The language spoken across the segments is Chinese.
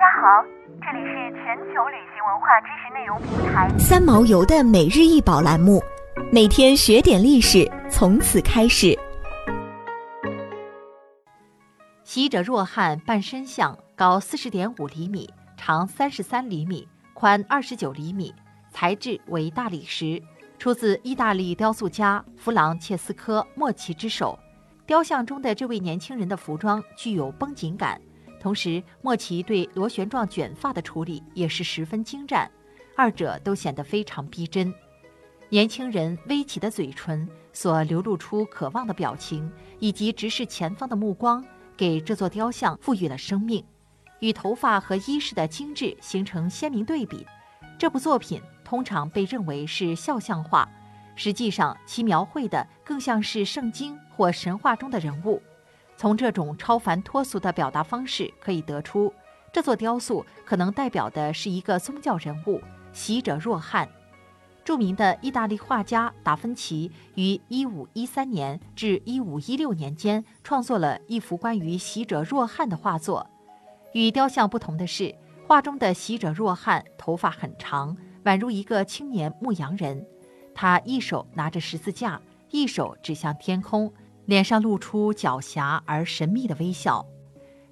家好，这里是全球旅行文化知识内容平台三毛游的每日一宝栏目，每天学点历史，从此开始。习者若汉半身像，高四十点五厘米，长三十三厘米，宽二十九厘米，材质为大理石，出自意大利雕塑家弗朗切斯科·莫奇之手。雕像中的这位年轻人的服装具有绷紧感，同时莫奇对螺旋状卷发的处理也是十分精湛，二者都显得非常逼真。年轻人微起的嘴唇所流露出渴望的表情，以及直视前方的目光，给这座雕像赋予了生命，与头发和衣饰的精致形成鲜明对比。这部作品通常被认为是肖像画。实际上，其描绘的更像是圣经或神话中的人物。从这种超凡脱俗的表达方式可以得出，这座雕塑可能代表的是一个宗教人物——习者若翰。著名的意大利画家达芬奇于1513年至1516年间创作了一幅关于习者若翰的画作。与雕像不同的是，画中的习者若翰头发很长，宛如一个青年牧羊人。他一手拿着十字架，一手指向天空，脸上露出狡黠而神秘的微笑。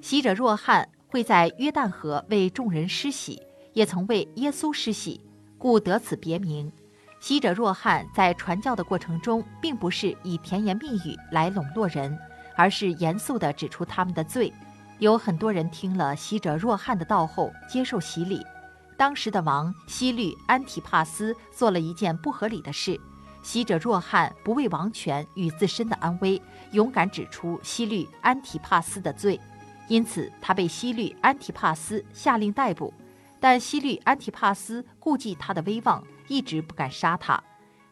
习者若翰会在约旦河为众人施洗，也曾为耶稣施洗，故得此别名。习者若翰在传教的过程中，并不是以甜言蜜语来笼络人，而是严肃地指出他们的罪。有很多人听了习者若翰的道后，接受洗礼。当时的王西律安提帕斯做了一件不合理的事，习者若翰不畏王权与自身的安危，勇敢指出西律安提帕斯的罪，因此他被西律安提帕斯下令逮捕。但西律安提帕斯顾忌他的威望，一直不敢杀他。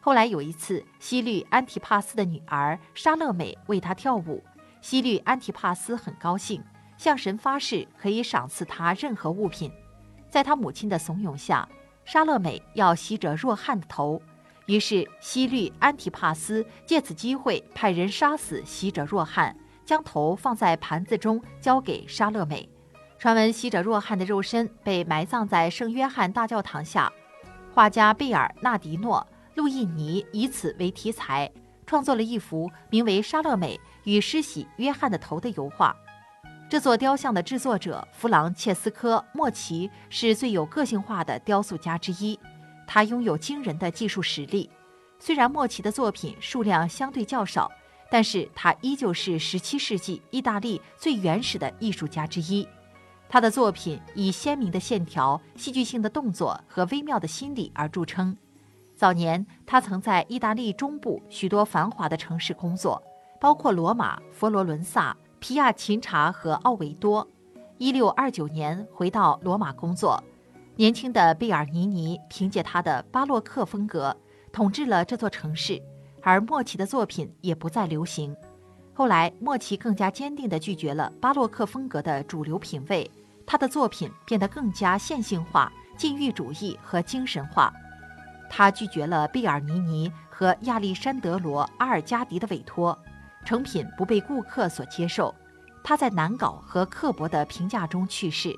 后来有一次，西律安提帕斯的女儿莎乐美为他跳舞，西律安提帕斯很高兴，向神发誓可以赏赐他任何物品。在他母亲的怂恿下，沙乐美要习者若翰的头，于是西律安提帕斯借此机会派人杀死习者若翰，将头放在盘子中交给沙乐美。传闻习者若翰的肉身被埋葬在圣约翰大教堂下。画家贝尔纳迪诺·路易尼以此为题材，创作了一幅名为《沙乐美与施洗约翰的头》的油画。这座雕像的制作者弗朗切斯科·莫奇是最有个性化的雕塑家之一，他拥有惊人的技术实力。虽然莫奇的作品数量相对较少，但是他依旧是17世纪意大利最原始的艺术家之一。他的作品以鲜明的线条、戏剧性的动作和微妙的心理而著称。早年，他曾在意大利中部许多繁华的城市工作，包括罗马、佛罗伦萨。皮亚琴察和奥维多，一六二九年回到罗马工作。年轻的贝尔尼尼凭借他的巴洛克风格统治了这座城市，而莫奇的作品也不再流行。后来，莫奇更加坚定地拒绝了巴洛克风格的主流品味，他的作品变得更加线性化、禁欲主义和精神化。他拒绝了贝尔尼尼和亚历山德罗·阿尔加迪的委托。成品不被顾客所接受，他在难搞和刻薄的评价中去世。